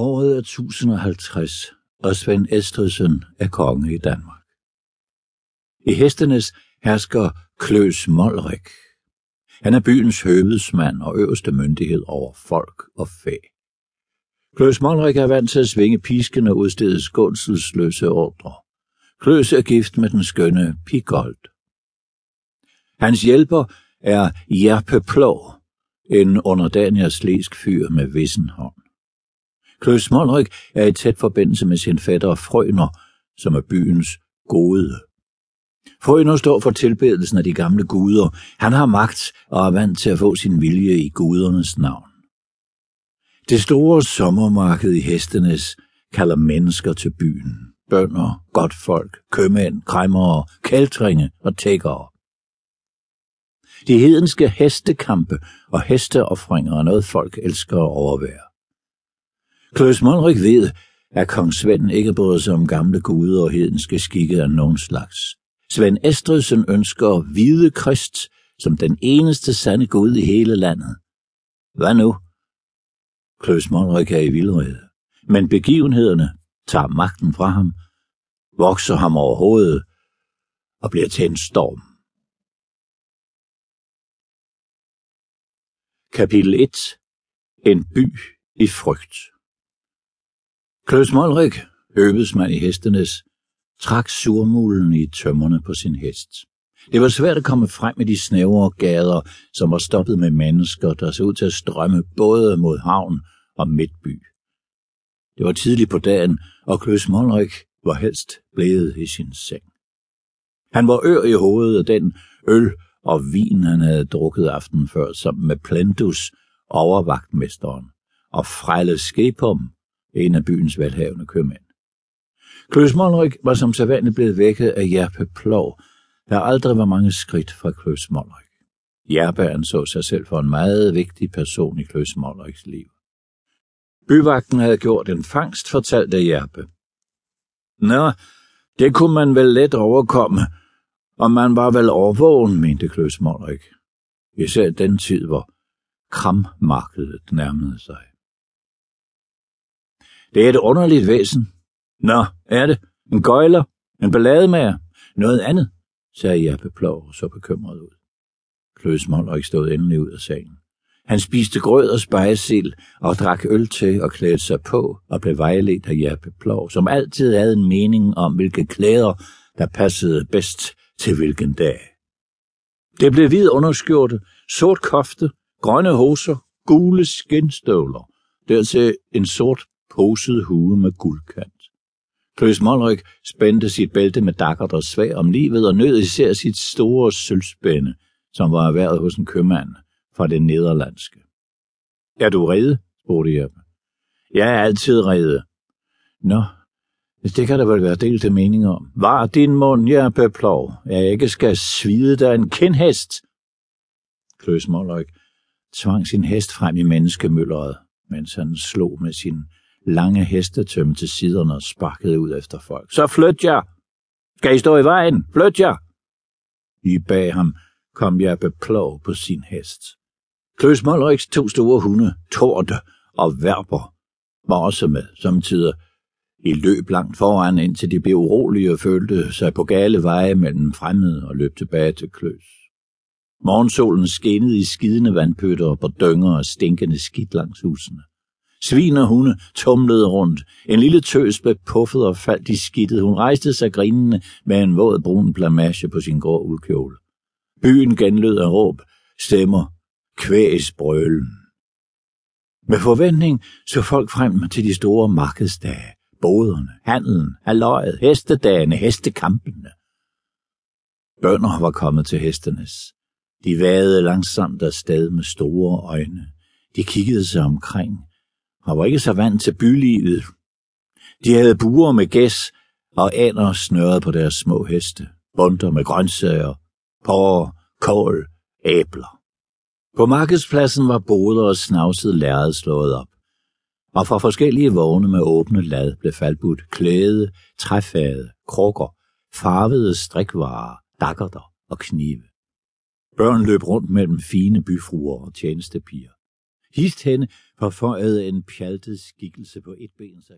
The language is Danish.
Året er 1050, og Svend Estridsen er konge i Danmark. I hestenes hersker Kløs Molrik. Han er byens høvedsmand og øverste myndighed over folk og fæ. Kløs Molrik er vant til at svinge pisken og udstede skånselsløse ordre. Kløs er gift med den skønne Pigold. Hans hjælper er Jerpe Plå, en underdanig og slæsk fyr med vissen hånd. Kløs Molrik er i tæt forbindelse med sin fætter Frøner, som er byens gode. Frøner står for tilbedelsen af de gamle guder. Han har magt og er vant til at få sin vilje i gudernes navn. Det store sommermarked i Hestenes kalder mennesker til byen. Bønder, godt folk, købmænd, kræmmere, kæltringe og tækkere. De hedenske hestekampe og hesteoffringer er noget folk elsker at overvære. Klaus Monrik ved, at kong Svend ikke bryder sig om gamle guder og hedenske skikke af nogen slags. Svend Estridsen ønsker hvide krist som den eneste sande gud i hele landet. Hvad nu? Klaus Monrik er i vildrede, men begivenhederne tager magten fra ham, vokser ham over hovedet og bliver til en storm. Kapitel 1 En by i frygt Kløs Molrik, øbesmand i hestenes, trak surmulen i tømmerne på sin hest. Det var svært at komme frem i de snævre gader, som var stoppet med mennesker, der så ud til at strømme både mod havn og midtby. Det var tidligt på dagen, og Kløs Molrik var helst blevet i sin seng. Han var ør i hovedet af den øl og vin, han havde drukket aften før, sammen med Plentus, overvagtmesteren, og Frejle Skepum, en af byens velhavende købmænd. Kløs Molrik var som sædvanligt blevet vækket af Jerpe Plov, der aldrig var mange skridt fra Kløs Molrik. Jerpe anså sig selv for en meget vigtig person i Kløs Molriks liv. Byvagten havde gjort en fangst, fortalte Jerpe. Nå, det kunne man vel let overkomme, og man var vel overvågen, mente Kløs Molrik. Især den tid, hvor krammarkedet nærmede sig. Det er et underligt væsen. Nå, er det? En gøjler? En ballademager? Noget andet? sagde Jeppe Plov så bekymret ud. Kløs ikke stod endelig ud af sagen. Han spiste grød og spejsild og drak øl til og klædte sig på og blev vejledt af Jeppe Plov, som altid havde en mening om, hvilke klæder, der passede bedst til hvilken dag. Det blev hvid underskjorte, sort kofte, grønne hoser, gule skinstøvler, dertil en sort poset hue med guldkant. Kløs Molrik spændte sit bælte med dakkert og svag om livet og nød især sit store sølvspænde, som var erhvervet hos en købmand fra det nederlandske. Er du rede? spurgte jeg. Jeg er altid rede. Nå, det kan der vel være delte mening om. Var din mund, jeg beplov, jeg ikke skal svide dig en kindhest? Kløs Molrik tvang sin hest frem i menneskemølleret, mens han slog med sin lange hestetømme til siderne og sparkede ud efter folk. Så flyt jer! Skal I stå i vejen? Flyt jer! I bag ham kom jeg beplov på sin hest. Kløs Molleriks to store hunde, Torte og Verber, var også med, samtidig i løb langt foran, indtil de blev urolige og følte sig på gale veje mellem fremmede og løb tilbage til Kløs. Morgensolen skinnede i skidende vandpøtter på dynger og stinkende skidt langs husene. Svin og hunde tumlede rundt. En lille tøs blev puffet og faldt i skidtet. Hun rejste sig grinende med en våd brun blamage på sin grå uldkjole. Byen genlød af råb, stemmer, kvæs brølen. Med forventning så folk frem til de store markedsdage, boderne, handelen, halvøjet, hestedagene, hestekampene. Bønder var kommet til hestenes. De vadede langsomt afsted med store øjne. De kiggede sig omkring og var ikke så vant til bylivet. De havde buer med gæs og aner snørret på deres små heste, bunter med grøntsager, porre, kål, æbler. På markedspladsen var boder og snavset lærred slået op, og fra forskellige vogne med åbne lad blev faldbudt klæde, træfade, krukker, farvede strikvarer, dakkerter og knive. Børn løb rundt mellem fine byfruer og tjenestepiger. Hist henne forføjede en pjaltet skikkelse på et ben sig